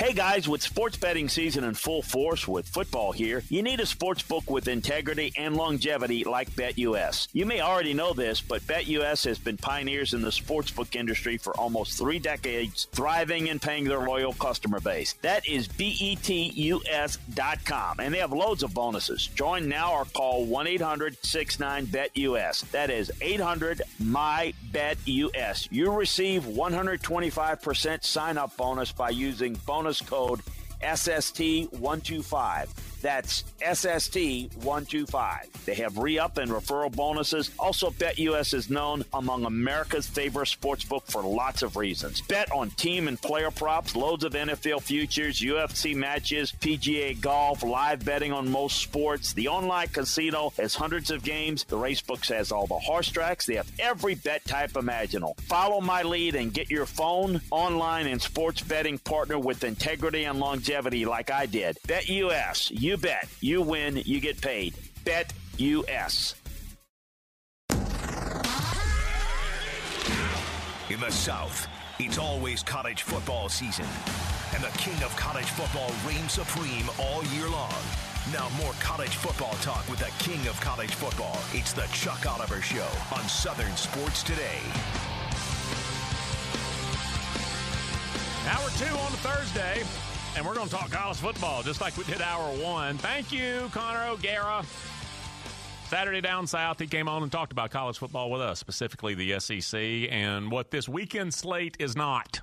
Hey guys, with sports betting season in full force with football here, you need a sports book with integrity and longevity like BetUS. You may already know this, but BetUS has been pioneers in the sportsbook industry for almost three decades, thriving and paying their loyal customer base. That is BETUS.com, and they have loads of bonuses. Join now or call 1 800 69 BetUS. That is 800 My BetUS. You receive 125% sign up bonus by using bonus code SST125. That's SST125. They have re up and referral bonuses. Also, BetUS is known among America's favorite sportsbook for lots of reasons. Bet on team and player props, loads of NFL futures, UFC matches, PGA golf, live betting on most sports. The online casino has hundreds of games. The racebooks has all the horse tracks. They have every bet type imaginable. Follow my lead and get your phone, online, and sports betting partner with integrity and longevity like I did. BetUS. You bet. You win. You get paid. Bet US. In the South, it's always college football season, and the king of college football reigns supreme all year long. Now, more college football talk with the king of college football. It's the Chuck Oliver Show on Southern Sports Today. Hour two on Thursday, and we're going to talk college football just like we did hour one. Thank you, Connor O'Gara. Saturday down south, he came on and talked about college football with us, specifically the SEC, and what this weekend slate is not.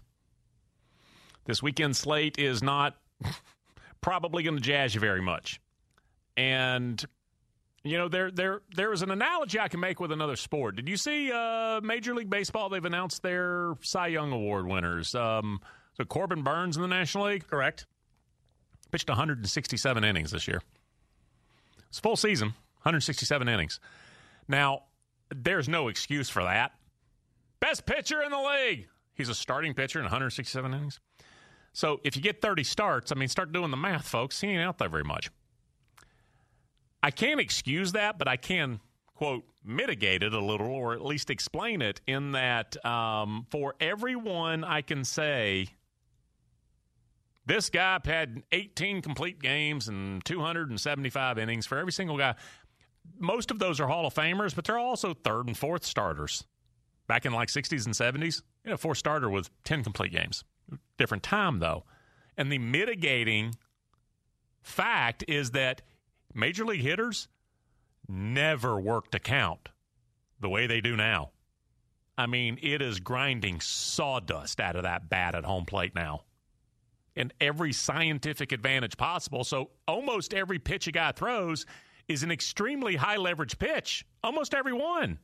This weekend slate is not probably going to jazz you very much. And you know, there there there is an analogy I can make with another sport. Did you see uh, Major League Baseball? They've announced their Cy Young Award winners. Um, so Corbin Burnes in the National League, correct? Pitched 167 innings this year. It's full season, 167 innings. Now, there's no excuse for that. Best pitcher in the league. He's a starting pitcher in 167 innings. So if you get 30 starts, I mean, start doing the math, folks. He ain't out there very much. I can't excuse that, but I can, quote, mitigate it a little or at least explain it in that um, for everyone I can say, this guy had 18 complete games and 275 innings for every single guy. Most of those are Hall of Famers, but they're also third and fourth starters. Back in like 60s and 70s, you know, fourth starter was 10 complete games. Different time, though. And the mitigating fact is that major league hitters never worked to count the way they do now. I mean, it is grinding sawdust out of that bat at home plate now. And every scientific advantage possible. So almost every pitch a guy throws is an extremely high leverage pitch. Almost every one.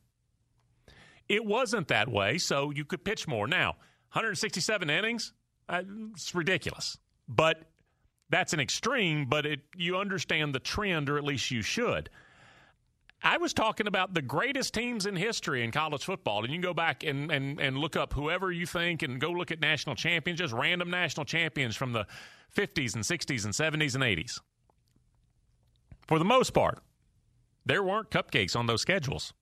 It wasn't that way, so you could pitch more. Now, 167 innings, uh, it's ridiculous. But that's an extreme, but it, you understand the trend, or at least you should. I was talking about the greatest teams in history in college football. And you can go back and, and, and look up whoever you think and go look at national champions, just random national champions from the 50s and 60s and 70s and 80s. For the most part, there weren't cupcakes on those schedules.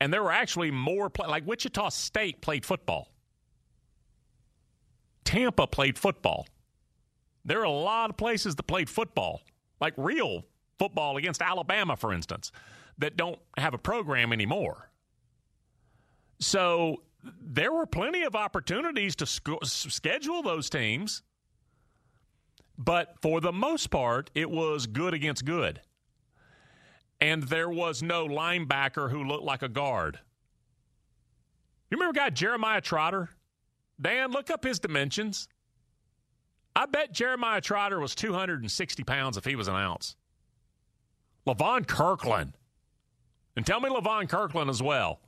And there were actually more, play- like Wichita State played football, Tampa played football. There are a lot of places that played football, like real football against Alabama, for instance, that don't have a program anymore. So there were plenty of opportunities to sc- schedule those teams, but for the most part, it was good against good. And there was no linebacker who looked like a guard. You remember guy Jeremiah Trotter? Dan, look up his dimensions. I bet Jeremiah Trotter was 260 pounds if he was an ounce. Levon Kirkland. And tell me Levon Kirkland as well.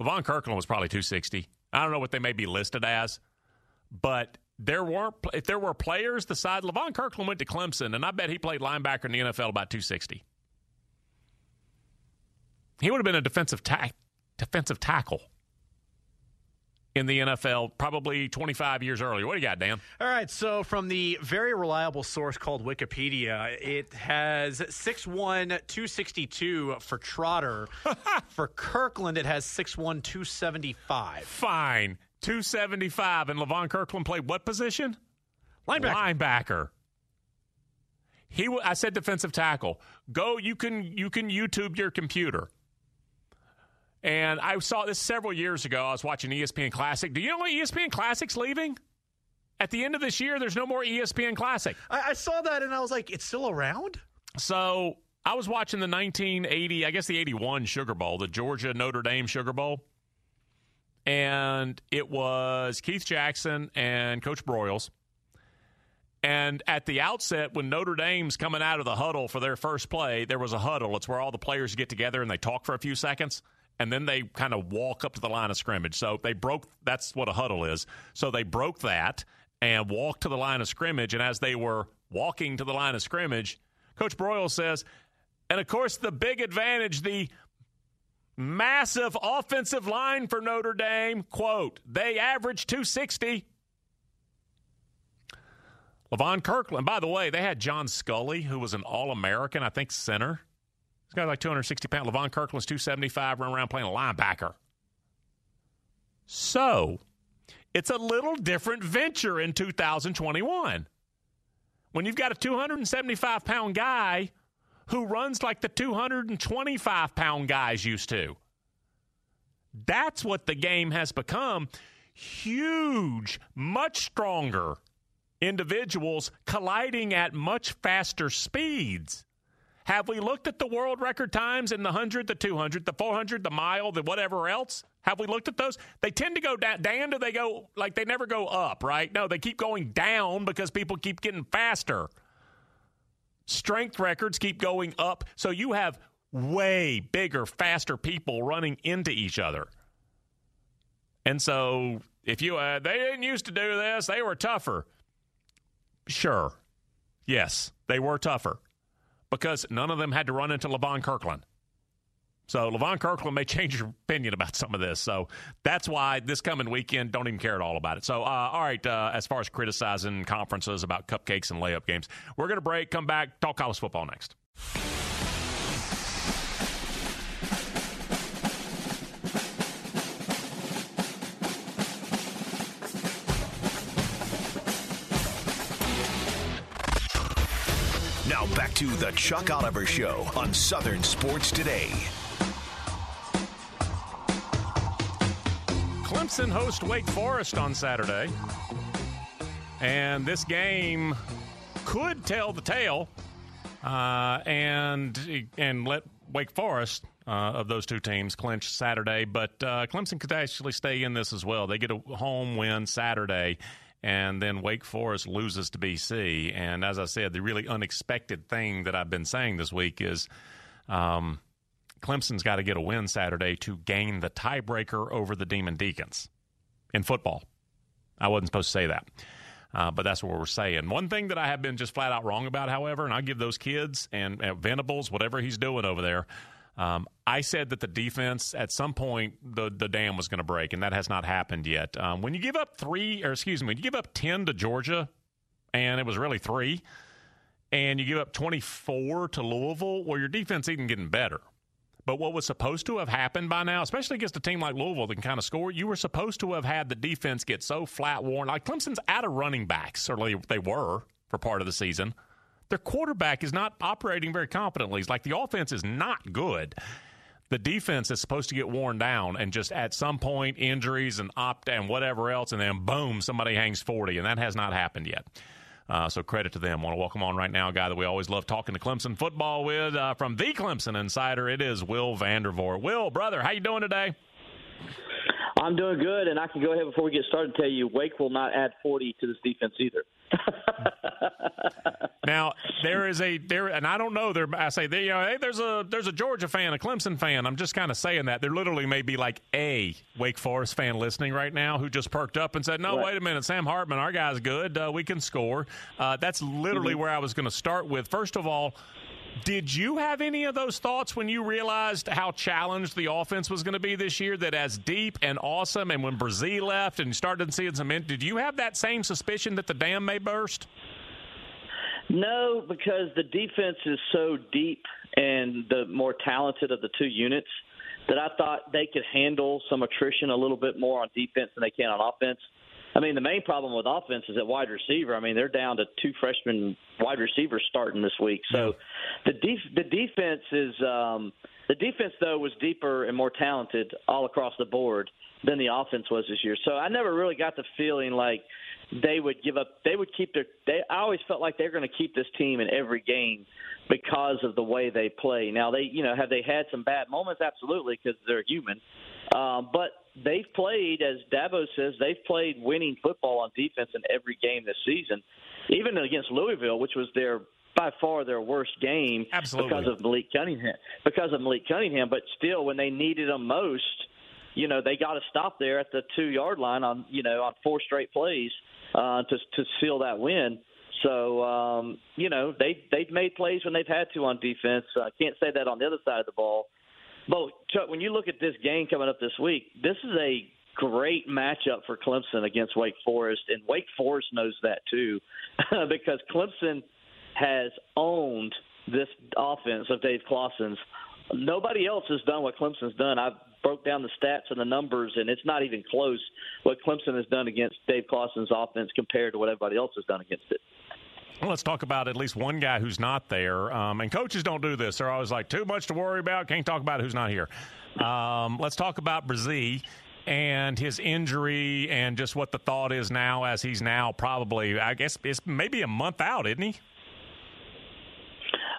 Levon Kirkland was probably 260. I don't know what they may be listed as, but there weren't if there were players the side Levon Kirkland went to Clemson, and I bet he played linebacker in the NFL about 260. He would have been a defensive ta- defensive tackle in the NFL probably 25 years earlier. What do you got, Dan? All right. So, from the very reliable source called Wikipedia, it has 6'1, 262 for Trotter. for Kirkland, it has 6'1, 275. Fine. 275. And Levon Kirkland played what position? Linebacker. Linebacker. He, I said defensive tackle. Go. You can you can YouTube your computer. And I saw this several years ago. I was watching ESPN Classic. Do you know what ESPN Classic's leaving? At the end of this year, there's no more ESPN Classic. I, I saw that and I was like, it's still around? So I was watching the 1980, I guess the 81 Sugar Bowl, the Georgia Notre Dame Sugar Bowl. And it was Keith Jackson and Coach Broyles. And at the outset, when Notre Dame's coming out of the huddle for their first play, there was a huddle. It's where all the players get together and they talk for a few seconds and then they kind of walk up to the line of scrimmage. So they broke that's what a huddle is. So they broke that and walked to the line of scrimmage. And as they were walking to the line of scrimmage, Coach Broyle says, and of course, the big advantage, the massive offensive line for Notre Dame, quote, they average 260. Levon Kirkland, by the way, they had John Scully, who was an All American, I think, center. This guy's like 260 pounds. Levon Kirkland's 275, run around playing a linebacker. So, it's a little different venture in 2021. When you've got a 275 pound guy who runs like the 225 pound guys used to. That's what the game has become. Huge, much stronger individuals colliding at much faster speeds. Have we looked at the world record times in the 100, the 200, the 400, the mile, the whatever else? Have we looked at those? They tend to go down. Down do they go like they never go up, right? No, they keep going down because people keep getting faster. Strength records keep going up. So you have way bigger, faster people running into each other. And so if you, uh, they didn't used to do this, they were tougher. Sure. Yes, they were tougher because none of them had to run into Levon Kirkland. So Levon Kirkland may change your opinion about some of this. So that's why this coming weekend, don't even care at all about it. So, uh, all right, uh, as far as criticizing conferences about cupcakes and layup games, we're going to break, come back, talk college football next. Now back to the Chuck Oliver Show on Southern Sports Today. Clemson host Wake Forest on Saturday. And this game could tell the tale uh, and and let Wake Forest uh, of those two teams clinch Saturday. But uh, Clemson could actually stay in this as well. They get a home win Saturday and then Wake Forest loses to BC. And as I said, the really unexpected thing that I've been saying this week is um, Clemson's got to get a win Saturday to gain the tiebreaker over the Demon Deacons in football. I wasn't supposed to say that. Uh, but that's what we're saying. One thing that I have been just flat out wrong about, however, and I give those kids and, and Venables, whatever he's doing over there, um, I said that the defense at some point the the dam was going to break, and that has not happened yet. Um, when you give up three, or excuse me, when you give up ten to Georgia, and it was really three, and you give up twenty four to Louisville, well, your defense isn't getting better. But what was supposed to have happened by now, especially against a team like Louisville that can kind of score, you were supposed to have had the defense get so flat worn. Like Clemson's out of running backs, or they were for part of the season. Their quarterback is not operating very confidently. It's like the offense is not good. the defense is supposed to get worn down and just at some point injuries and opt and whatever else, and then boom, somebody hangs 40, and that has not happened yet. Uh, so credit to them. Want to welcome on right now a guy that we always love talking to Clemson football with uh, from the Clemson Insider. It is Will Vandervoort. Will, brother, how you doing today? I'm doing good, and I can go ahead before we get started tell you Wake will not add 40 to this defense either. now there is a there, and I don't know. There, I say, they, you know, hey, there's a there's a Georgia fan, a Clemson fan. I'm just kind of saying that there literally may be like a Wake Forest fan listening right now who just perked up and said, "No, right. wait a minute, Sam Hartman, our guy's good. Uh, we can score." Uh, that's literally mm-hmm. where I was going to start with. First of all, did you have any of those thoughts when you realized how challenged the offense was going to be this year? That as deep and awesome, and when Bresee left and started seeing some, did you have that same suspicion that the dam may burst? No, because the defense is so deep and the more talented of the two units that I thought they could handle some attrition a little bit more on defense than they can on offense. I mean, the main problem with offense is at wide receiver. I mean, they're down to two freshman wide receivers starting this week. So the def- the defense is um, the defense though was deeper and more talented all across the board than the offense was this year. So I never really got the feeling like they would give up. They would keep their. They I always felt like they're going to keep this team in every game because of the way they play. Now they, you know, have they had some bad moments? Absolutely, because they're human. Um, but they've played, as Dabo says, they've played winning football on defense in every game this season, even against Louisville, which was their by far their worst game Absolutely. because of Malik Cunningham. Because of Malik Cunningham, but still, when they needed them most, you know, they got to stop there at the two yard line on you know on four straight plays uh, to to seal that win. So um, you know they they've made plays when they've had to on defense. I can't say that on the other side of the ball. But Chuck, when you look at this game coming up this week, this is a great matchup for Clemson against Wake Forest, and Wake Forest knows that too, because Clemson has owned this offense of Dave Clawson's. Nobody else has done what Clemson's done. I broke down the stats and the numbers, and it's not even close what Clemson has done against Dave Clawson's offense compared to what everybody else has done against it. Well, let's talk about at least one guy who's not there. Um, and coaches don't do this. They're always like, too much to worry about. Can't talk about who's not here. Um, let's talk about Bresee and his injury and just what the thought is now as he's now probably, I guess, it's maybe a month out, isn't he?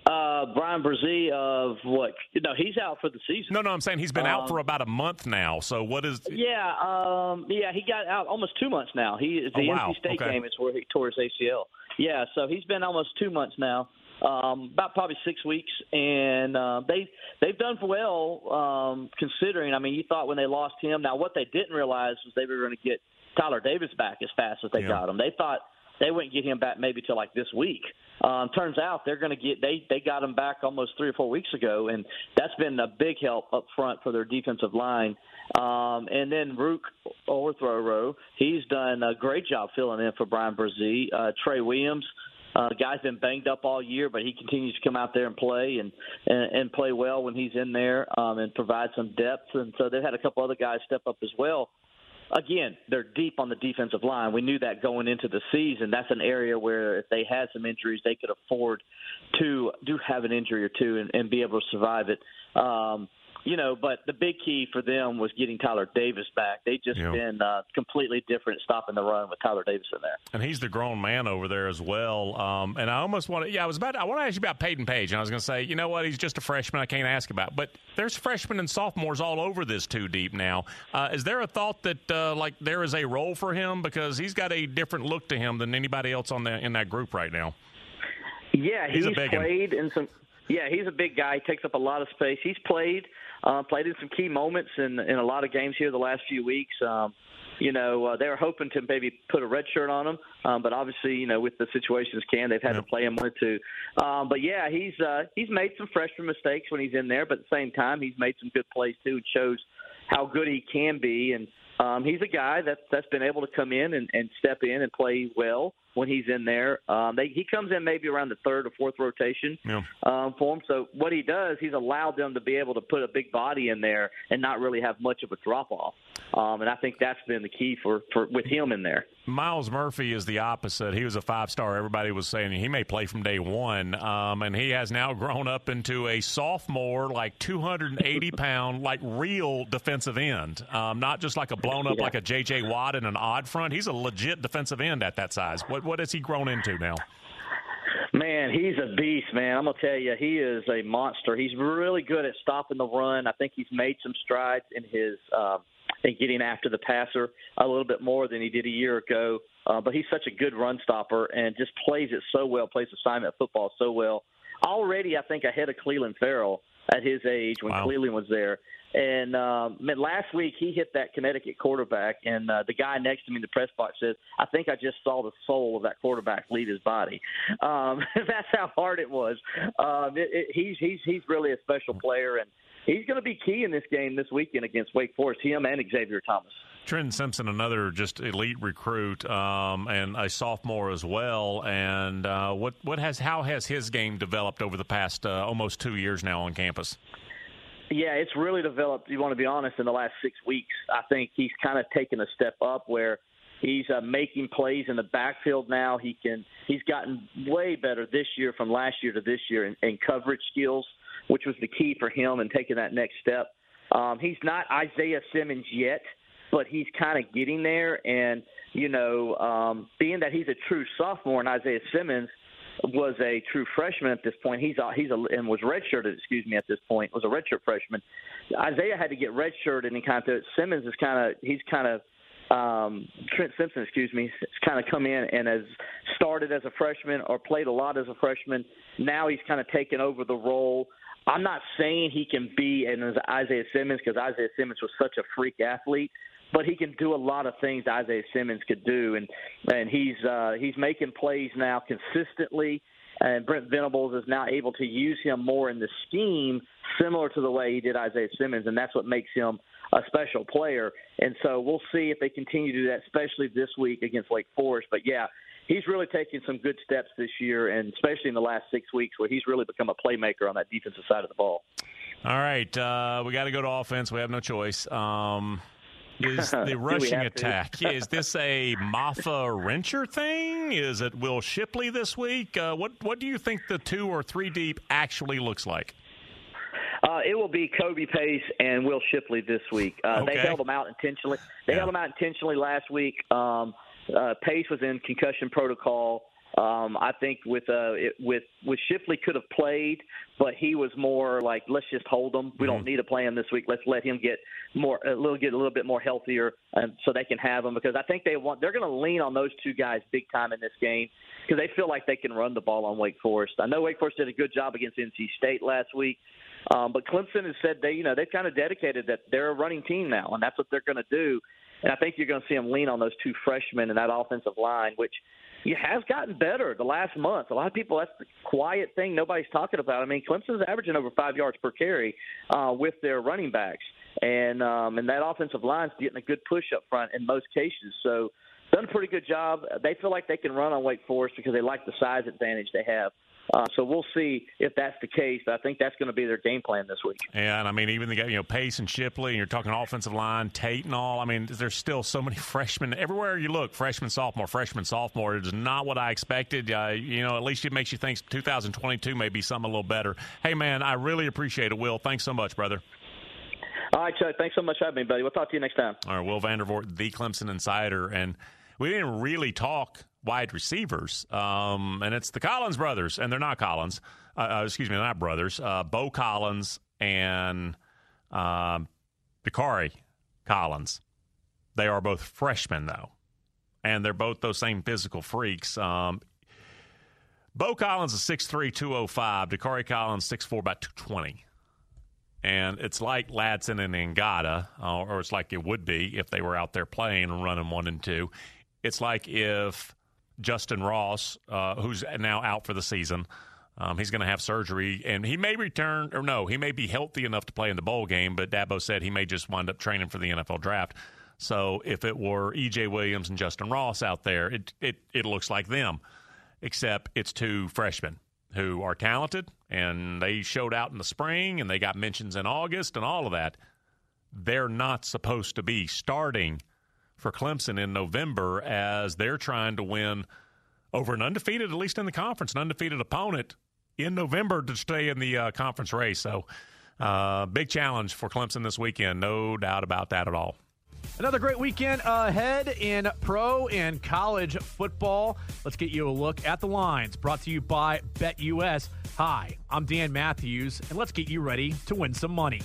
Uh, Bryan Bresee of what? No, he's out for the season. No, no, I'm saying he's been um, out for about a month now. So what is? Yeah, um, yeah, he got out almost two months now. He is the oh, wow. NC State okay. game is where he tore his ACL. Yeah, so he's been almost two months now, um, about probably six weeks, and uh, they they've done well um, considering. I mean, you thought when they lost him. Now, what they didn't realize was they were going to get Tyler Davis back as fast as they yeah. got him. They thought they wouldn't get him back maybe till like this week. Um, turns out they're going to get they they got him back almost three or four weeks ago, and that's been a big help up front for their defensive line. Um, and then Ruke Orhorhoro, he's done a great job filling in for Bryan Bresee. Uh, Trey Williams, uh, guy's been banged up all year, but he continues to come out there and play and and, and play well when he's in there um, and provide some depth. And so they've had a couple other guys step up as well again, they're deep on the defensive line. We knew that going into the season. That's an area where if they had some injuries, they could afford to do have an injury or two and, and be able to survive it. Um, you know, but the big key for them was getting Tyler Davis back. They've just yeah. been uh, completely different stopping the run with Tyler Davis in there. And he's the grown man over there as well. Um, and I almost want to, yeah, I was about, to, I want to ask you about Payton Page, and I was going to say, you know what, he's just a freshman. I can't ask about, but there's freshmen and sophomores all over this too deep now. Uh, is there a thought that uh, like there is a role for him because he's got a different look to him than anybody else on the in that group right now? Yeah, he's, he's played in some. Yeah, he's a big guy. He takes up a lot of space. He's played uh, played in some key moments in in a lot of games here the last few weeks. Um, you know, uh, they were hoping to maybe put a red shirt on him, um, but obviously, you know, with the situations can, they've had to play him one or two. Um, but yeah, he's uh, he's made some freshman mistakes when he's in there, but at the same time, he's made some good plays too. It shows how good he can be, and um, he's a guy that's that's been able to come in and, and step in and play well when he's in there. Um, they, he comes in maybe around the third or fourth rotation yeah. um, for him. So what he does, he's allowed them to be able to put a big body in there and not really have much of a drop off. Um, and I think that's been the key for, for with him in there. Myles Murphy is the opposite. He was a five star. Everybody was saying he may play from day one, um, and he has now grown up into a sophomore, like 280 pound, like real defensive end, um, not just like a blown up Yeah. like a J.J. Watt in an odd front. He's a legit defensive end at that size. What what has he grown into now? Man, he's a beast, man. I'm gonna tell you, he is a monster. He's really good at stopping the run. I think he's made some strides in his um, in getting after the passer a little bit more than he did a year ago. Uh, but he's such a good run stopper and just plays it so well, plays assignment football so well. Already, I think ahead of Clelin Ferrell at his age when Wow. Cleveland was there. And um, man, last week he hit that Connecticut quarterback, and uh, the guy next to me in the press box says, "I think I just saw the soul of that quarterback leave his body." Um, that's how hard it was. Um, it, it, he's he's he's really a special player, and he's going to be key in this game this weekend against Wake Forest. Him and Xavier Thomas. Trenton Simpson, another just elite recruit, um, and a sophomore as well. And uh, what what has how has his game developed over the past uh, almost two years now on campus? Yeah, it's really developed. You want to be honest, in the last six weeks, I think he's kind of taken a step up where he's uh, making plays in the backfield now. He can. He's gotten way better this year from last year to this year in, in coverage skills, which was the key for him in taking that next step. Um, he's not Isaiah Simmons yet, but he's kind of getting there. And you know, um, being that he's a true sophomore and Isaiah Simmons was a true freshman at this point. He's he's a and was redshirted, excuse me, at this point was a redshirt freshman. Isaiah had to get redshirted and kind of Simmons is kind of he's kind of um, Trent Simpson, excuse me, has kind of come in and has started as a freshman or played a lot as a freshman. Now he's kind of taken over the role. I'm not saying he can be an Isaiah Simmons because Isaiah Simmons was such a freak athlete, but he can do a lot of things Isaiah Simmons could do, and and he's uh, he's making plays now consistently. And Brent Venables is now able to use him more in the scheme, similar to the way he did Isaiah Simmons, and that's what makes him a special player. And so we'll see if they continue to do that, especially this week against Lake Forest. But yeah, he's really taken some good steps this year, and especially in the last six weeks, where he's really become a playmaker on that defensive side of the ball. All right, uh, we got to go to offense. We have no choice. Um, is the rushing attack? is this a Mafah Rencher thing? Is it Will Shipley this week? Uh, what What do you think the two or three deep actually looks like? Uh, it will be Kobe Pace and Will Shipley this week. Uh, They held them out intentionally. They Yeah. held them out intentionally last week. Um, uh, Pace was in concussion protocol. Um, I think with uh, it, with with Shipley could have played, but he was more like let's just hold him. We don't need to play him this week. Let's let him get more a little get a little bit more healthier, um, so they can have him because I think they want they're going to lean on those two guys big time in this game because they feel like they can run the ball on Wake Forest. I know Wake Forest did a good job against NC State last week. Um, but Clemson has said they, you know, they've kind of dedicated that they're a running team now, and that's what they're going to do. And I think you're going to see them lean on those two freshmen and that offensive line, which it has gotten better the last month. A lot of people, that's the quiet thing nobody's talking about. I mean, Clemson's averaging over five yards per carry uh, with their running backs, and um, and that offensive line's getting a good push up front in most cases. So done a pretty good job. They feel like they can run on Wake Forest because they like the size advantage they have. Uh, so we'll see if that's the case. I think that's going to be their game plan this week. Yeah, and I mean, even the you know, Pace and Shipley, and you're talking offensive line, Tate and all. I mean, there's still so many freshmen everywhere you look. Freshman, sophomore, freshman, sophomore. It is not what I expected. Uh, you know, at least it makes you think 2022 may be something a little better. Hey, man, I really appreciate it, Will. Thanks so much, brother. All right, Chuck. Thanks so much for having me, buddy. We'll talk to you next time. All right, Will Vandervoort, the Clemson Insider, and we didn't really talk wide receivers, um, and it's the Collins brothers, and they're not Collins. Uh, uh, excuse me, they're not brothers. Uh, Beaux Collins and um, Dacari Collins. They are both freshmen, though, and they're both those same physical freaks. Um, Beaux Collins is 6'3", 205. Dacari Collins, 6'4", about 220 and it's like Ladson and Ngata, uh, or it's like it would be if they were out there playing and running one and two. It's like if Justin Ross, uh, who's now out for the season, um, he's going to have surgery, and he may return, or no, he may be healthy enough to play in the bowl game, but Dabo said he may just wind up training for the NFL draft. So if it were E.J. Williams and Justin Ross out there, it, it, it looks like them, except it's two freshmen who are talented and they showed out in the spring and they got mentions in August and all of that. They're not supposed to be starting for Clemson in November as they're trying to win over an undefeated, at least in the conference, an undefeated opponent in November to stay in the uh, conference race. So, uh, big challenge for Clemson this weekend, no doubt about that at all. Another great weekend ahead in pro and college football. Let's get you a look at the lines brought to you by BetUS. Hi, I'm Dan Matthews, and let's get you ready to win some money.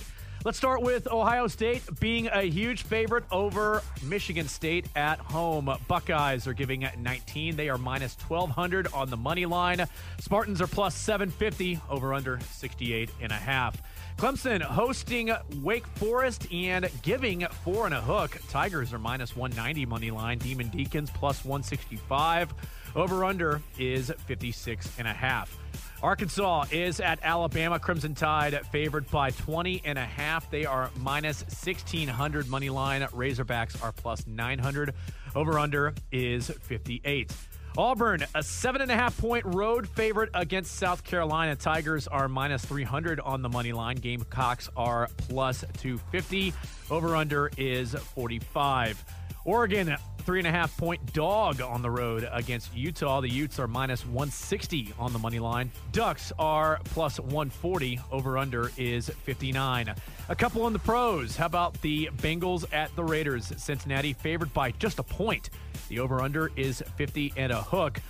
Let's start with Ohio State being a huge favorite over Michigan State at home. Buckeyes are giving at 19. They are minus 1200 on the money line. Spartans are plus 750 over under 68 and a half. Clemson hosting Wake Forest and giving four and a hook. Tigers are minus 190 money line. Demon Deacons plus 165. Over under is 56 and a half. Arkansas is at Alabama. Crimson Tide favored by 20 and a half. They are minus 1600 money line. Razorbacks are plus 900. Over under is 58. Auburn, a seven and a half point road favorite against South Carolina. Tigers are minus 300 on the money line. Gamecocks are plus 250. Over under is 45. Oregon, three and a half point dog on the road against Utah. The Utes are minus 160 on the money line. Ducks are plus 140. Over under is 59. A couple on the pros. How about the Bengals at the Raiders? Cincinnati favored by just a point. The over under is 50 and a hook.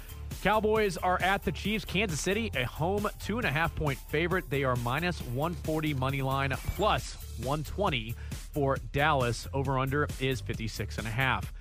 Cowboys are at the Chiefs. Kansas City, a home two and a half point favorite. They are minus 140 money line plus 120 for Dallas. Over under is 56 and a half.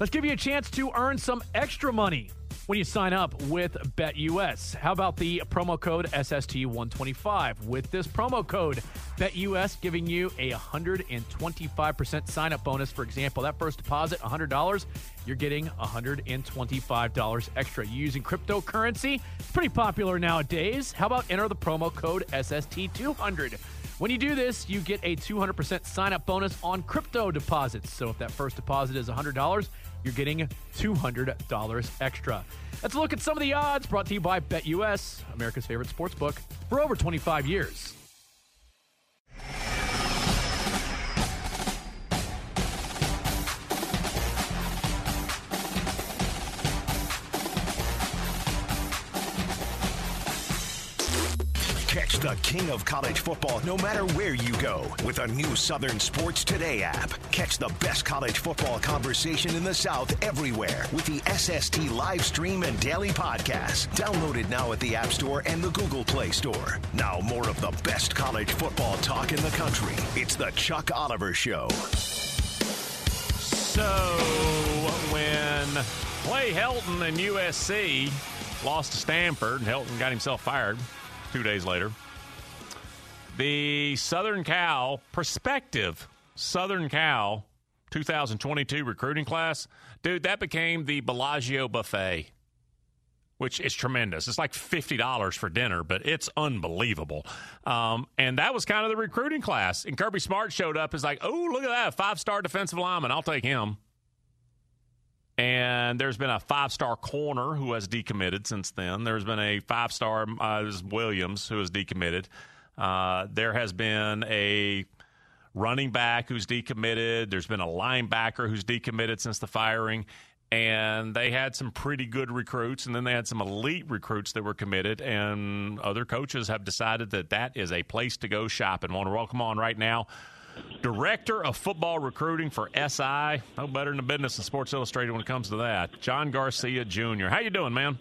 Let's give you a chance to earn some extra money when you sign up with BetUS. How about the promo code SST125? With this promo code, BetUS giving you a 125% sign up bonus. For example, that first deposit, $100, you're getting $125 extra. You Using cryptocurrency, pretty popular nowadays. How about enter the promo code SST200? When you do this, you get a 200% sign up bonus on crypto deposits. So if that first deposit is $100, you're getting $200 extra. Let's look at some of the odds brought to you by BetUS, America's favorite sports book, for over 25 years. Catch the king of college football no matter where you go with a new Southern Sports Today app. Catch the best college football conversation in the South everywhere with the SST live stream and daily podcast. Downloaded now at the App Store and the Google Play Store. Now, more of the best college football talk in the country. It's the Chuck Oliver Show. So, when Clay Helton and USC lost to Stanford, and Helton got himself fired two days later. The Southern Cal prospective Southern Cal 2022 recruiting class, dude, that became the Bellagio buffet, which is tremendous. It's like $50 for dinner, but it's unbelievable. Um, and that was kind of the recruiting class. And Kirby Smart showed up as like, oh, look at that, five star defensive lineman. I'll take him. And there's been a five star corner who has decommitted since then. There's been a five star uh, Williams who has decommitted. Uh, there has been a running back who's decommitted. There's been a linebacker who's decommitted since the firing. And they had some pretty good recruits, and then they had some elite recruits that were committed. And other coaches have decided that that is a place to go shop and Want to welcome on right now Director of Football Recruiting for SI. No better than the business of Sports Illustrated when it comes to that. John Garcia Jr. How you doing, man?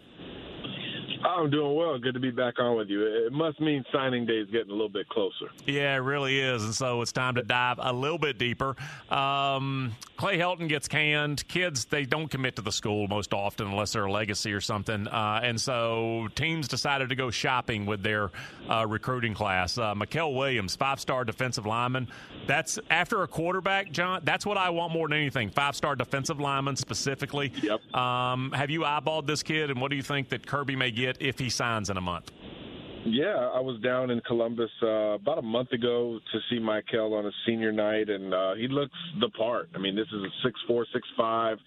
I'm doing well. Good to be back on with you. It must mean signing day is getting a little bit closer. Yeah, it really is. And so it's time to dive a little bit deeper. Um, Clay Helton gets canned. Kids, they don't commit to the school most often unless they're a legacy or something. Uh, and so teams decided to go shopping with their uh, recruiting class. Uh, Mykel Williams, five star defensive lineman. That's after a quarterback, John. That's what I want more than anything. Five star defensive lineman specifically. Yep. Um, have you eyeballed this kid, and what do you think that Kirby may get if he signs in a month? Yeah, I was down in Columbus uh, about a month ago to see Mykel on a senior night, and uh, he looks the part. I mean, this is a six four, six five,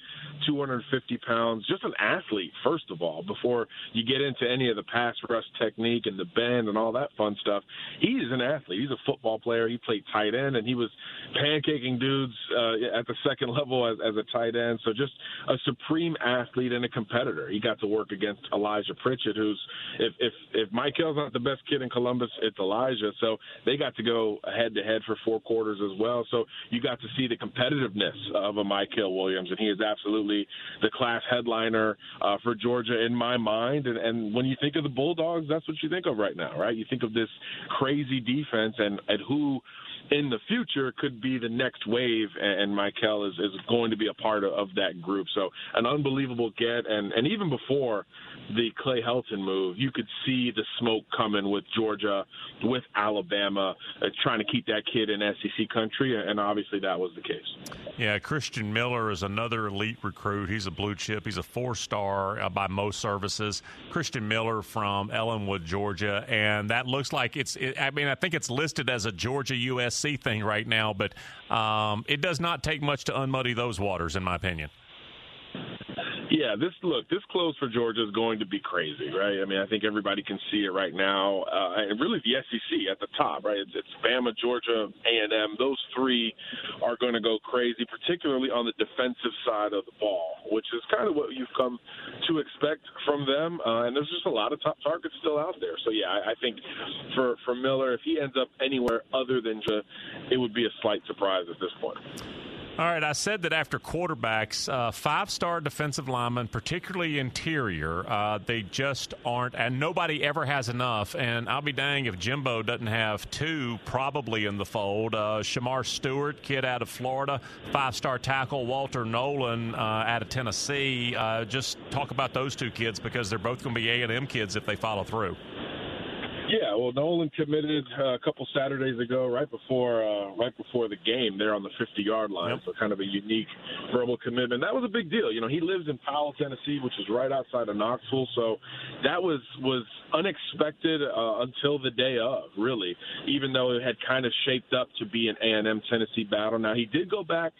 250 pounds, just an athlete, first of all, before you get into any of the pass rush technique and the bend and all that fun stuff. He's an athlete. He's a football player. He played tight end, and he was pancaking dudes uh, at the second level as, as a tight end. So just a supreme athlete and a competitor. He got to work against Elijah Pritchett, who's, if, if, if Mykel's not the best kid in Columbus, it's Elijah. So they got to go head to head for four quarters as well. So you got to see the competitiveness of a Mykel Williams, and he is absolutely the class headliner uh, for Georgia in my mind. And, and when you think of the Bulldogs, that's what you think of right now, right? You think of this crazy defense and, and who in the future could be the next wave, and Mykel is, is going to be a part of, of that group. So an unbelievable get, and and even before the Clay Helton move, you could see the smoke coming with Georgia, with Alabama, uh, trying to keep that kid in SEC country, and obviously that was the case. Yeah, Christian Miller is another elite recruit. He's a blue chip. He's a four star uh, by most services. Christian Miller from Ellenwood, Georgia, and that looks like it's. It, I mean, I think it's listed as a Georgia USC thing right now, but um, it does not take much to unmuddy those waters, in my opinion. Yeah, this look, this close for Georgia is going to be crazy, right? I mean, I think everybody can see it right now, uh, and really the SEC at the top, right? It's, it's Bama, Georgia, A and M. Those three are going to go crazy, particularly on the defensive side of the ball, which is kind of what you've come to expect from them. Uh, and there's just a lot of top targets still out there. So yeah, I, I think for for Miller, if he ends up anywhere other than Georgia, it would be a slight surprise at this point. All right, I said that after quarterbacks, uh, five star defensive linemen, particularly interior, uh, they just aren't, and nobody ever has enough. And I'll be dang if Jimbo doesn't have two probably in the fold. Uh, Shemar Stewart, kid out of Florida, five star tackle, Walter Nolen uh, out of Tennessee. Uh, just talk about those two kids because they're both going to be A&M kids if they follow through. Yeah, well, Nolen committed uh, a couple Saturdays ago, right before uh, right before the game, there on the 50-yard line. Yep. So kind of a unique verbal commitment. That was a big deal. You know, he lives in Powell, Tennessee, which is right outside of Knoxville. So that was was unexpected uh, until the day of, really. Even though it had kind of shaped up to be an A&M Tennessee battle. Now he did go back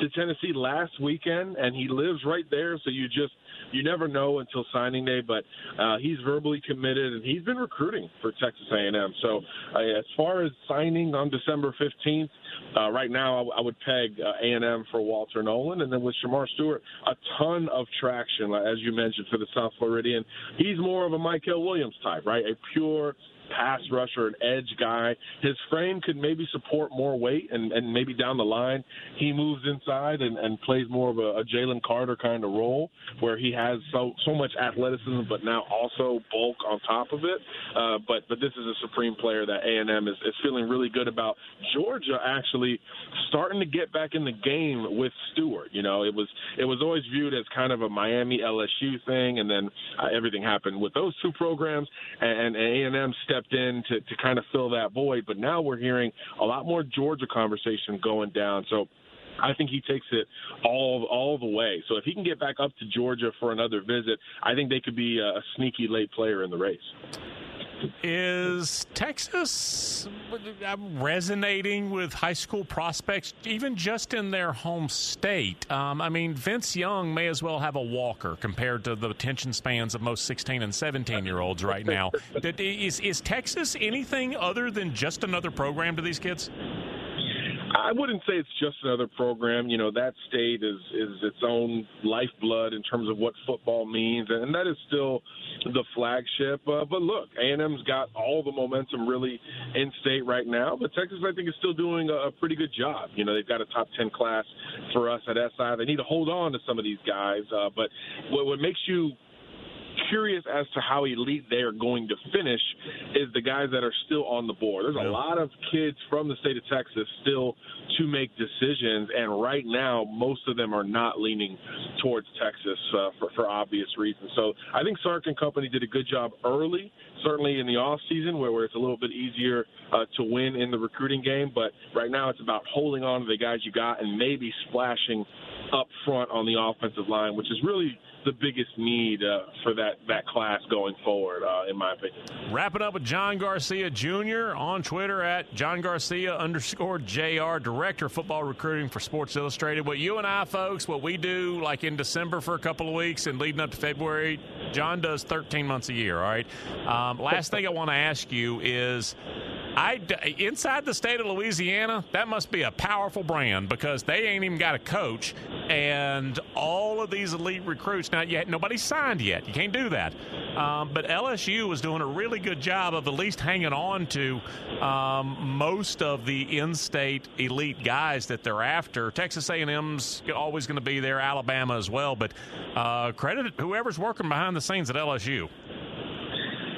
to Tennessee last weekend, and he lives right there. So you just you never know until signing day, but uh, he's verbally committed and he's been recruiting for Texas A&M. So uh, as far as signing on December 15th, uh, right now I, I would peg uh, A&M for Walter Nolen, and then with Shemar Stewart, a ton of traction, as you mentioned, for the South Floridian. He's more of a Mykel Williams type, right? A pure pass rusher, an edge guy. His frame could maybe support more weight, and, and maybe down the line he moves inside and, and plays more of a, a Jalen Carter kind of role, where he has so so much athleticism, but now also bulk on top of it. Uh, but but this is a supreme player that A and M is, is feeling really good about. Georgia actually starting to get back in the game with Stewart. You know, it was it was always viewed as kind of a Miami LSU thing, and then uh, everything happened with those two programs, and A and M stepped in to, to kind of fill that void. But now we're hearing a lot more Georgia conversation going down. So I think he takes it all all the way. So if he can get back up to Georgia for another visit, I think they could be a sneaky late player in the race. Is Texas resonating with high school prospects, even just in their home state? Um, I mean, Vince Young may as well have a walker compared to the attention spans of most 16 and 17 year olds right now. is, is Texas anything other than just another program to these kids? I wouldn't say it's just another program. You know, that state is is its own lifeblood in terms of what football means, and that is still the flagship. Uh, but look, A&M's got all the momentum really in state right now, but Texas, I think, is still doing a, a pretty good job. You know, they've got a top ten class for us at SI. They need to hold on to some of these guys, uh, but what, what makes you curious as to how elite they are going to finish is the guys that are still on the board. There's a lot of kids from the state of Texas still to make decisions, and right now most of them are not leaning towards Texas uh, for, for obvious reasons. So I think Sark and company did a good job early, certainly in the off season where, where it's a little bit easier uh, to win in the recruiting game. But right now it's about holding on to the guys you got and maybe splashing up front on the offensive line, which is really the biggest need uh, for that, that class going forward, uh, in my opinion. Wrapping up with John Garcia Jr. on Twitter at John Garcia underscore JR, Director of Football Recruiting for Sports Illustrated. What you and I, folks, what we do like in December for a couple of weeks and leading up to February, John does 13 months a year, all right? Um, last thing I want to ask you is I, inside the state of Louisiana, that must be a powerful brand because they ain't even got a coach, and all of these elite recruits. Now, yet nobody signed yet. You can't do that. Um, but LSU was doing a really good job of at least hanging on to um, most of the in-state elite guys that they're after. Texas A&M's always going to be there, Alabama as well. But uh, credit whoever's working behind the scenes at LSU.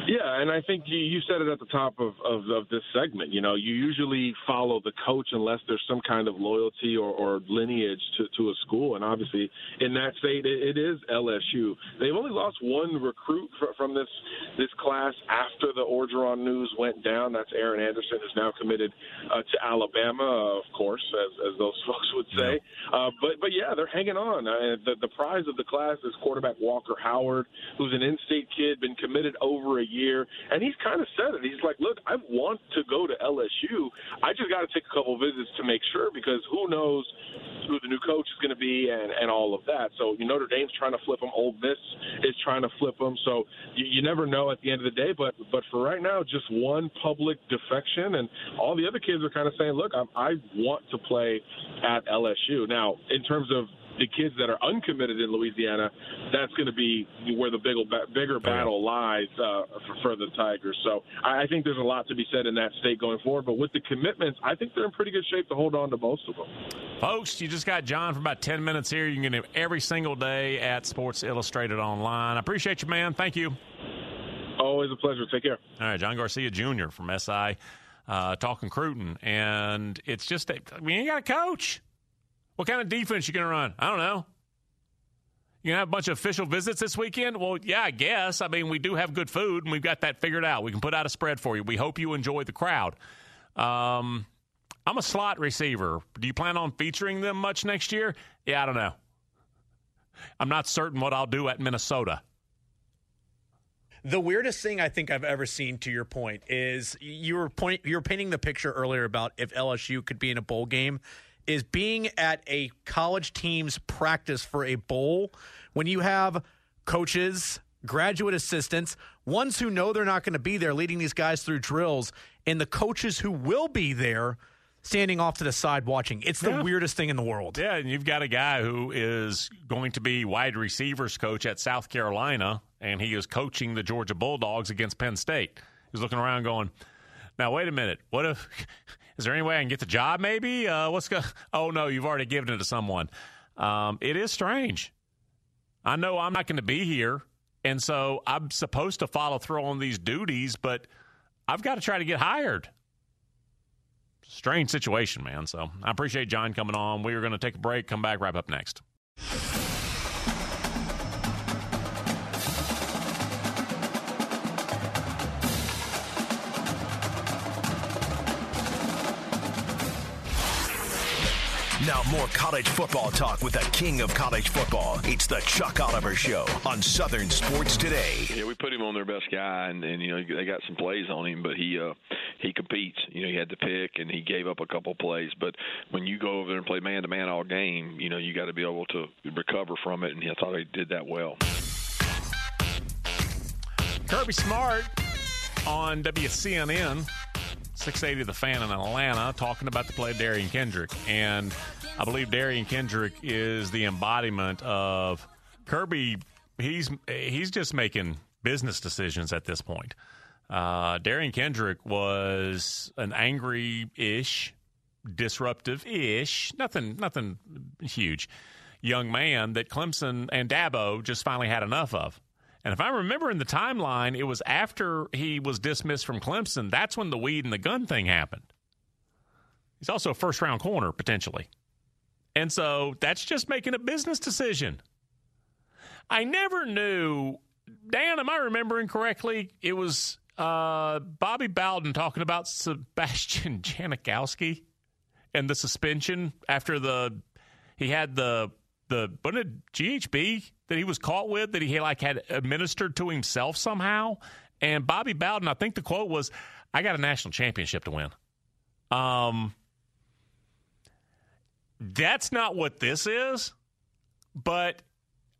Yeah, and I think you, you said it at the top of, of, of this segment. You know, you usually follow the coach unless there's some kind of loyalty or, or lineage to, to a school. And obviously, in that state, it, it is LSU. They've only lost one recruit fr- from this this class after the Orgeron news went down. That's Aaron Anderson, who's now committed uh, to Alabama, of course, as, as those folks would say. Uh, but but yeah, they're hanging on. Uh, the, the prize of the class is quarterback Walker Howard, who's an in-state kid, been committed over a year year, and he's kind of said it. He's like, "Look, I want to go to LSU. I just got to take a couple visits to make sure because who knows who the new coach is going to be and and all of that." So Notre Dame's trying to flip him. Ole Miss is trying to flip him. So you, you never know at the end of the day. But but for right now, just one public defection, and all the other kids are kind of saying, "Look, I, I want to play at LSU." Now, in terms of the kids that are uncommitted in Louisiana, that's going to be where the big, bigger battle lies uh, for, for the Tigers. So I think there's a lot to be said in that state going forward. But with the commitments, I think they're in pretty good shape to hold on to most of them. Folks, you just got John for about 10 minutes here. You can get him every single day at Sports Illustrated Online. I appreciate you, man. Thank you. Always a pleasure. Take care. All right, John Garcia Jr. from SI uh, talking Cruton. And it's just, we ain't got a coach. What kind of defense you going to run? I don't know. You gonna have a bunch of official visits this weekend? Well, yeah, I guess. I mean, we do have good food, and we've got that figured out. We can put out a spread for you. We hope you enjoy the crowd. Um, I'm a slot receiver. Do you plan on featuring them much next year? Yeah, I don't know. I'm not certain what I'll do at Minnesota. The weirdest thing I think I've ever seen, to your point, is you were point you were painting the picture earlier about if LSU could be in a bowl game is being at a college team's practice for a bowl when you have coaches, graduate assistants, ones who know they're not going to be there leading these guys through drills, and the coaches who will be there standing off to the side watching. It's the Yeah. weirdest thing in the world. Yeah, and you've got a guy who is going to be wide receivers coach at South Carolina, and he is coaching the Georgia Bulldogs against Penn State. He's looking around going, now, wait a minute. What if, is there any way I can get the job maybe? Uh, what's going Oh, no, you've already given it to someone. Um, it is strange. I know I'm not going to be here, and so I'm supposed to follow through on these duties, but I've got to try to get hired strange situation, man. So I appreciate John coming on. We are going to take a break, come back, wrap up next. Now, more college football talk with the king of college football. It's the Chuck Oliver Show on Southern Sports Today. Yeah, we put him on their best guy, and, and you know they got some plays on him, but he uh, he competes. You know, he had to pick, and he gave up a couple plays. But when you go over there and play man to man all game, you know you got to be able to recover from it, and I thought he did that well. Kirby Smart on WCNN. 680 The Fan in Atlanta talking about the play Derion Kendrick. And I believe Derion Kendrick is the embodiment of Kirby. He's he's just making business decisions at this point. Uh, Derion Kendrick was an angry-ish, disruptive-ish, nothing nothing huge, young man that Clemson and Dabo just finally had enough of. And if I remember in the timeline, it was after he was dismissed from Clemson. That's when the weed and the gun thing happened. He's also a first round corner, potentially. And so that's just making a business decision. I never knew, Dan, am I remembering correctly? It was uh, Bobby Bowden talking about Sebastian Janikowski and the suspension after the he had the the wasn't it GHB that he was caught with that he like had administered to himself somehow. And Bobby Bowden, I think the quote was, "I got a national championship to win." Um, that's not what this is. But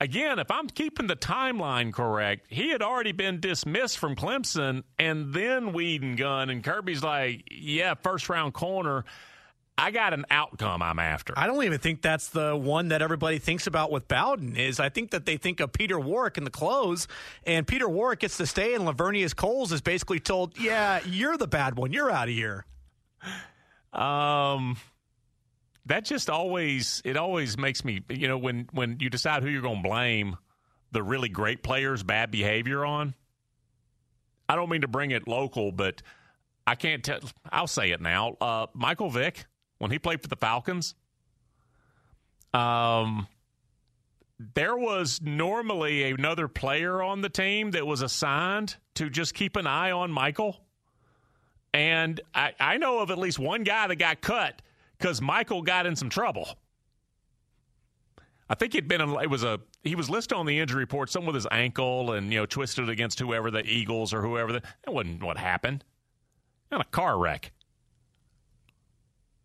again, if I'm keeping the timeline correct, he had already been dismissed from Clemson, and then Weed and Gun, and Kirby's like, "Yeah, first round corner." I got an outcome I'm after. I don't even think that's the one that everybody thinks about with Bowden. Is I think that they think of Peter Warrick in the close, and Peter Warrick gets to stay, and Laveranues Coles is basically told, "Yeah, you're the bad one. You're out of here." Um, that just always it always makes me you know when when you decide who you're going to blame the really great players' bad behavior on. I don't mean to bring it local, but I can't tell. I'll say it now. Uh, Michael Vick when he played for the Falcons. Um, there was normally another player on the team that was assigned to just keep an eye on Michael. And I, I know of at least one guy that got cut because Michael got in some trouble. I think he'd been it was a he was listed on the injury report, something with his ankle and you know twisted against whoever the Eagles or whoever that, that wasn't what happened. Not a car wreck.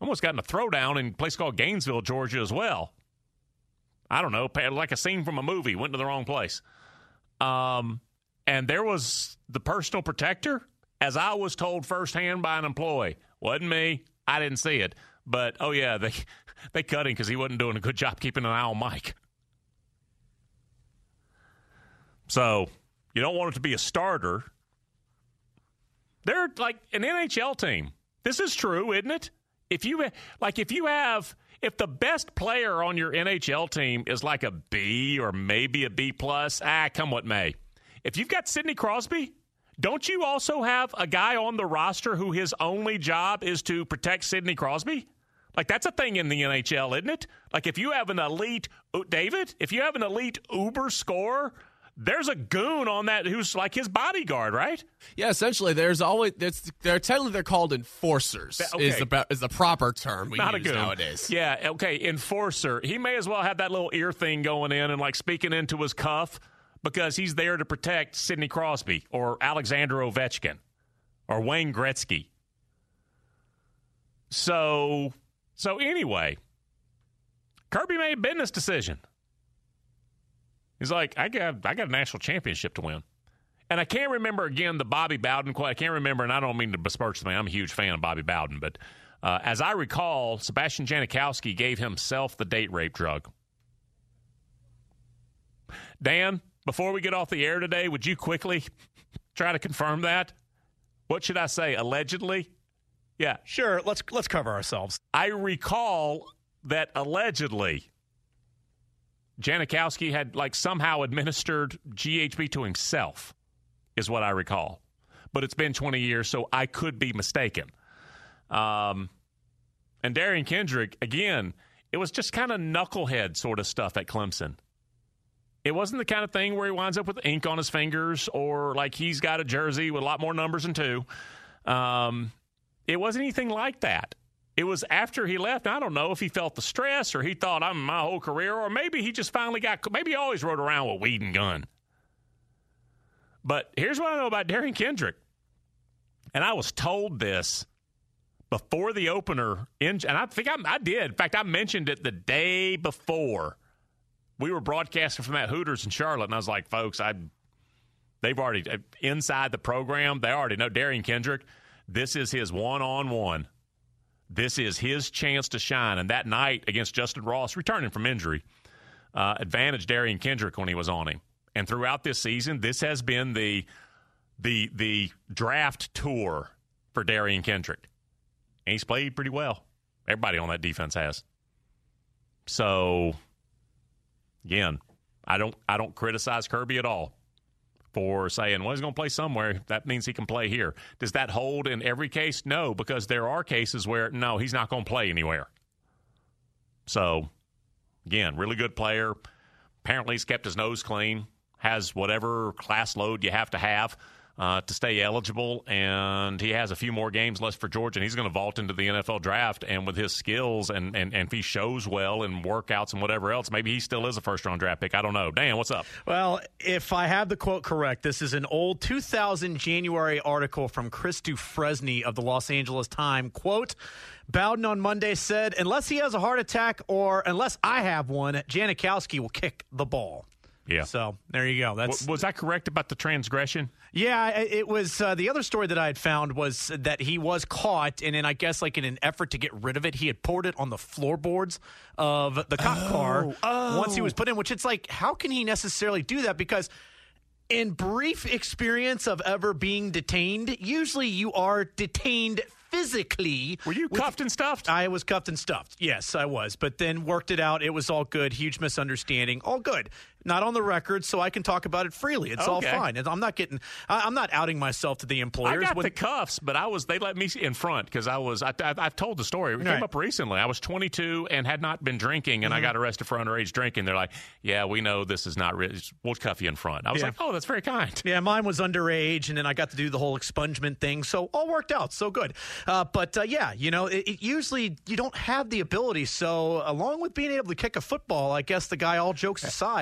Almost got in a throwdown in a place called Gainesville, Georgia, as well. I don't know, like a scene from a movie. Went to the wrong place. Um, and there was the personal protector, as I was told firsthand by an employee. Wasn't me. I didn't see it. But oh yeah, they they cut him because he wasn't doing a good job keeping an eye on Mike. So you don't want it to be a starter. They're like an NHL team. This is true, isn't it? If you like, if you have, if the best player on your NHL team is like a B or maybe a B plus, ah, come what may. If you've got Sidney Crosby, don't you also have a guy on the roster who his only job is to protect Sidney Crosby? Like that's a thing in the NHL, isn't it? Like if you have an elite David, if you have an elite Uber score there's a goon on that who's like his bodyguard, right? Yeah, essentially. There's always they're technically they're called enforcers. Okay. Is the is the proper term we Not use a goon. nowadays? Yeah, okay, enforcer. He may as well have that little ear thing going in and like speaking into his cuff because he's there to protect Sidney Crosby or Alexander Ovechkin or Wayne Gretzky. So, so anyway, Kirby made a business decision. He's like, I got I got a national championship to win. And I can't remember again the Bobby Bowden quote. I can't remember, and I don't mean to besmirch the man. I'm a huge fan of Bobby Bowden, but uh, as I recall, Sebastian Janikowski gave himself the date rape drug. Dan, before we get off the air today, would you quickly try to confirm that? What should I say? Allegedly? Yeah. Sure. Let's let's cover ourselves. I recall that allegedly Janikowski had like somehow administered GHB to himself, is what I recall. But it's been 20 years, so I could be mistaken. Um, and Derion Kendrick, again, it was just kind of knucklehead sort of stuff at Clemson. It wasn't the kind of thing where he winds up with ink on his fingers or like he's got a jersey with a lot more numbers than two. Um, it wasn't anything like that. It was after he left. I don't know if he felt the stress or he thought I'm my whole career, or maybe he just finally got. Maybe he always rode around with weed and gun. But here's what I know about Derion Kendrick, and I was told this before the opener, in, and I think I, I did. In fact, I mentioned it the day before we were broadcasting from that Hooters in Charlotte, and I was like, folks, I they've already uh, inside the program, they already know Derion Kendrick. This is his one on one this is his chance to shine. And that night against Justin Ross, returning from injury, uh, advantaged Derion Kendrick when he was on him. And throughout this season, this has been the the the draft tour for Derion Kendrick. And he's played pretty well. Everybody on that defense has. So again, I don't I don't criticize Kirby at all for saying, well, he's going to play somewhere. That means he can play here. Does that hold in every case? No, because there are cases where, no, he's not going to play anywhere. So, again, really good player. Apparently, he's kept his nose clean, has whatever class load you have to have. Uh, to stay eligible, and he has a few more games left for Georgia, and he's going to vault into the NFL draft. And with his skills, and, and, and if he shows well in workouts and whatever else, maybe he still is a first round draft pick. I don't know. Dan, what's up? Well, if I have the quote correct, this is an old 2000 January article from Chris Dufresne of the Los Angeles Times. Quote, Bowden on Monday said, unless he has a heart attack or unless I have one, Janikowski will kick the ball. Yeah. So there you go. That's was I correct about the transgression? Yeah, it was uh, the other story that I had found was that he was caught, and then I guess like in an effort to get rid of it, he had poured it on the floorboards of the cop oh, car oh. once he was put in. Which it's like, how can he necessarily do that? Because in brief experience of ever being detained, usually you are detained physically. Were you cuffed and stuffed? I was cuffed and stuffed. Yes, I was. But then worked it out. It was all good. Huge misunderstanding. All good not on the record, so I can talk about it freely. It's okay. all fine. I'm not getting. I'm not outing myself to the employers. I got when, the cuffs, but I was. They let me in front because I was. I, have told the story. It right. came up recently. I was 22 and had not been drinking, and mm-hmm. I got arrested for underage drinking. They're like, "Yeah, we know this is not. Re- we'll cuff you in front." I was yeah. like, "Oh, that's very kind." Yeah, mine was underage, and then I got to do the whole expungement thing, so all worked out. So good. Uh, but uh, yeah, you know, it, it usually you don't have the ability. So along with being able to kick a football, I guess the guy, all jokes aside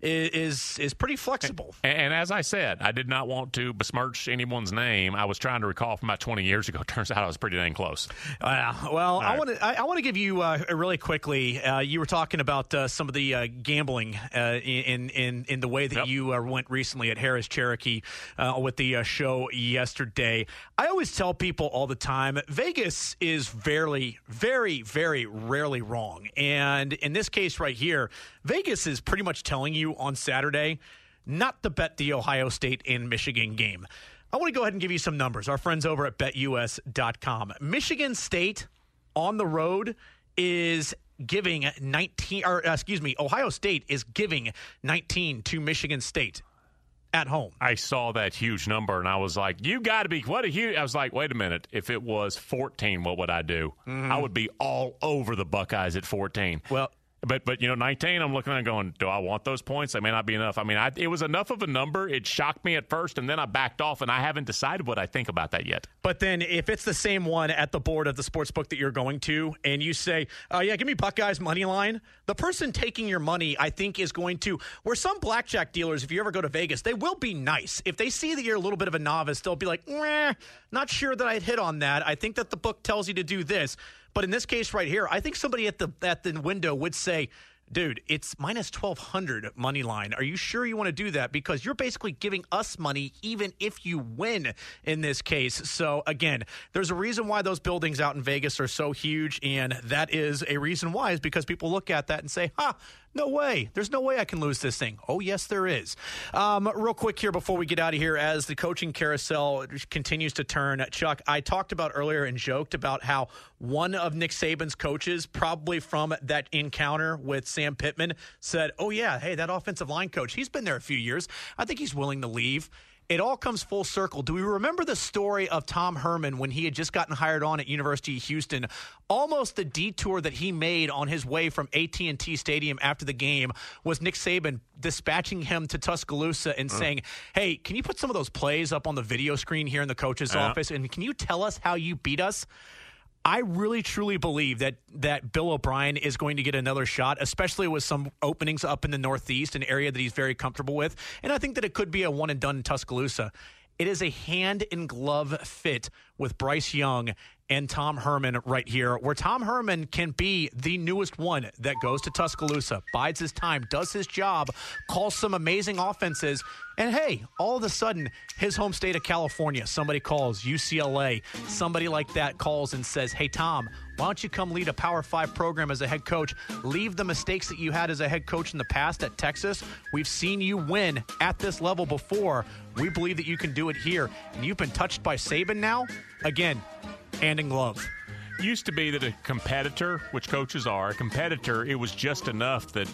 is is pretty flexible. And, and, as I said, I did not want to besmirch anyone's name. I was trying to recall from about 20 years ago. Turns out I was pretty dang close. Uh, well, I want to I, I want to give you uh, really quickly. Uh, you were talking about uh, some of the uh, gambling uh, in in in the way that yep. you went recently at Harrah's Cherokee with the show yesterday. I always tell people all the time, Vegas is very, very, very rarely wrong, and in this case right here, Vegas is pretty much telling you on Saturday not to bet the Ohio State and Michigan game. I want to go ahead and give you some numbers. Our friends over at betus.com. Michigan State on the road is giving 19 or uh, excuse me, Ohio State is giving 19 to Michigan State at home. I saw that huge number and I was like, you got to be what a huge I was like, wait a minute, if it was 14, what would I do? Mm-hmm. I would be all over the Buckeyes at 14. Well, but but you know, 19, I'm looking at going, do I want those points? They may not be enough. I mean, I, it was enough of a number. It shocked me at first, and then I backed off, and I haven't decided what I think about that yet. But then, if it's the same one at the board of the sports book that you're going to, and you say, "Oh yeah, give me Buckeyes money line," the person taking your money, I think, is going to. Where some blackjack dealers, if you ever go to Vegas, they will be nice. If they see that you're a little bit of a novice, they'll be like, "Not sure that I'd hit on that. I think that the book tells you to do this." But in this case right here, I think somebody at the at the window would say dude, it's minus 1200 money line. Are you sure you want to do that? Because you're basically giving us money even if you win in this case. So, again, there's a reason why those buildings out in Vegas are so huge. And that is a reason why, is because people look at that and say, huh, no way. There's no way I can lose this thing. Oh, yes, there is. Um, real quick here before we get out of here, as the coaching carousel continues to turn, Chuck, I talked about earlier and joked about how one of Nick Saban's coaches, probably from that encounter with Sam Pittman, said, Oh, yeah, hey, that offensive line coach, he's been there a few years. I think he's willing to leave it all comes full circle. Do we remember the story of Tom Herman when he had just gotten hired on at University of Houston? Almost the detour that he made on his way from AT&T Stadium after the game was Nick Saban dispatching him to Tuscaloosa and saying, "Hey, can you put some of those plays up on the video screen here in the coach's office and can you tell us how you beat us?" I really truly believe that that Bill O'Brien is going to get another shot, especially with some openings up in the Northeast, an area that he's very comfortable with. And I think that it could be a one and done in Tuscaloosa. It is a hand in glove fit with Bryce Young and Tom Herman right here, where Tom Herman can be the newest one that goes to Tuscaloosa, bides his time, does his job, calls some amazing offenses, and hey, all of a sudden, his home state of California, somebody calls UCLA, somebody like that calls and says, Hey, Tom, why don't you come lead a Power Five program as a head coach? Leave the mistakes that you had as a head coach in the past at Texas. We've seen you win at this level before. We believe that you can do it here. And you've been touched by Saban now. Again, hand in glove. Used to be that a competitor, which coaches are, a competitor, it was just enough that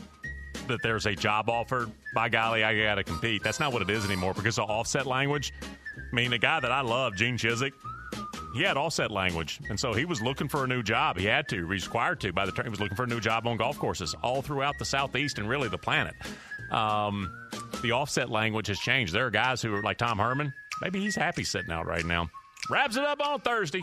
that there's a job offered. By golly, I got to compete. That's not what it is anymore because of offset language. I mean, the guy that I love, Gene Chizik, he had offset language, and so he was looking for a new job. He had to, required to. By the time he was looking for a new job on golf courses all throughout the southeast and really the planet. Um, the offset language has changed. There are guys who are like Tom Herman Maybe he's happy sitting out right now. Wraps it up on Thursday.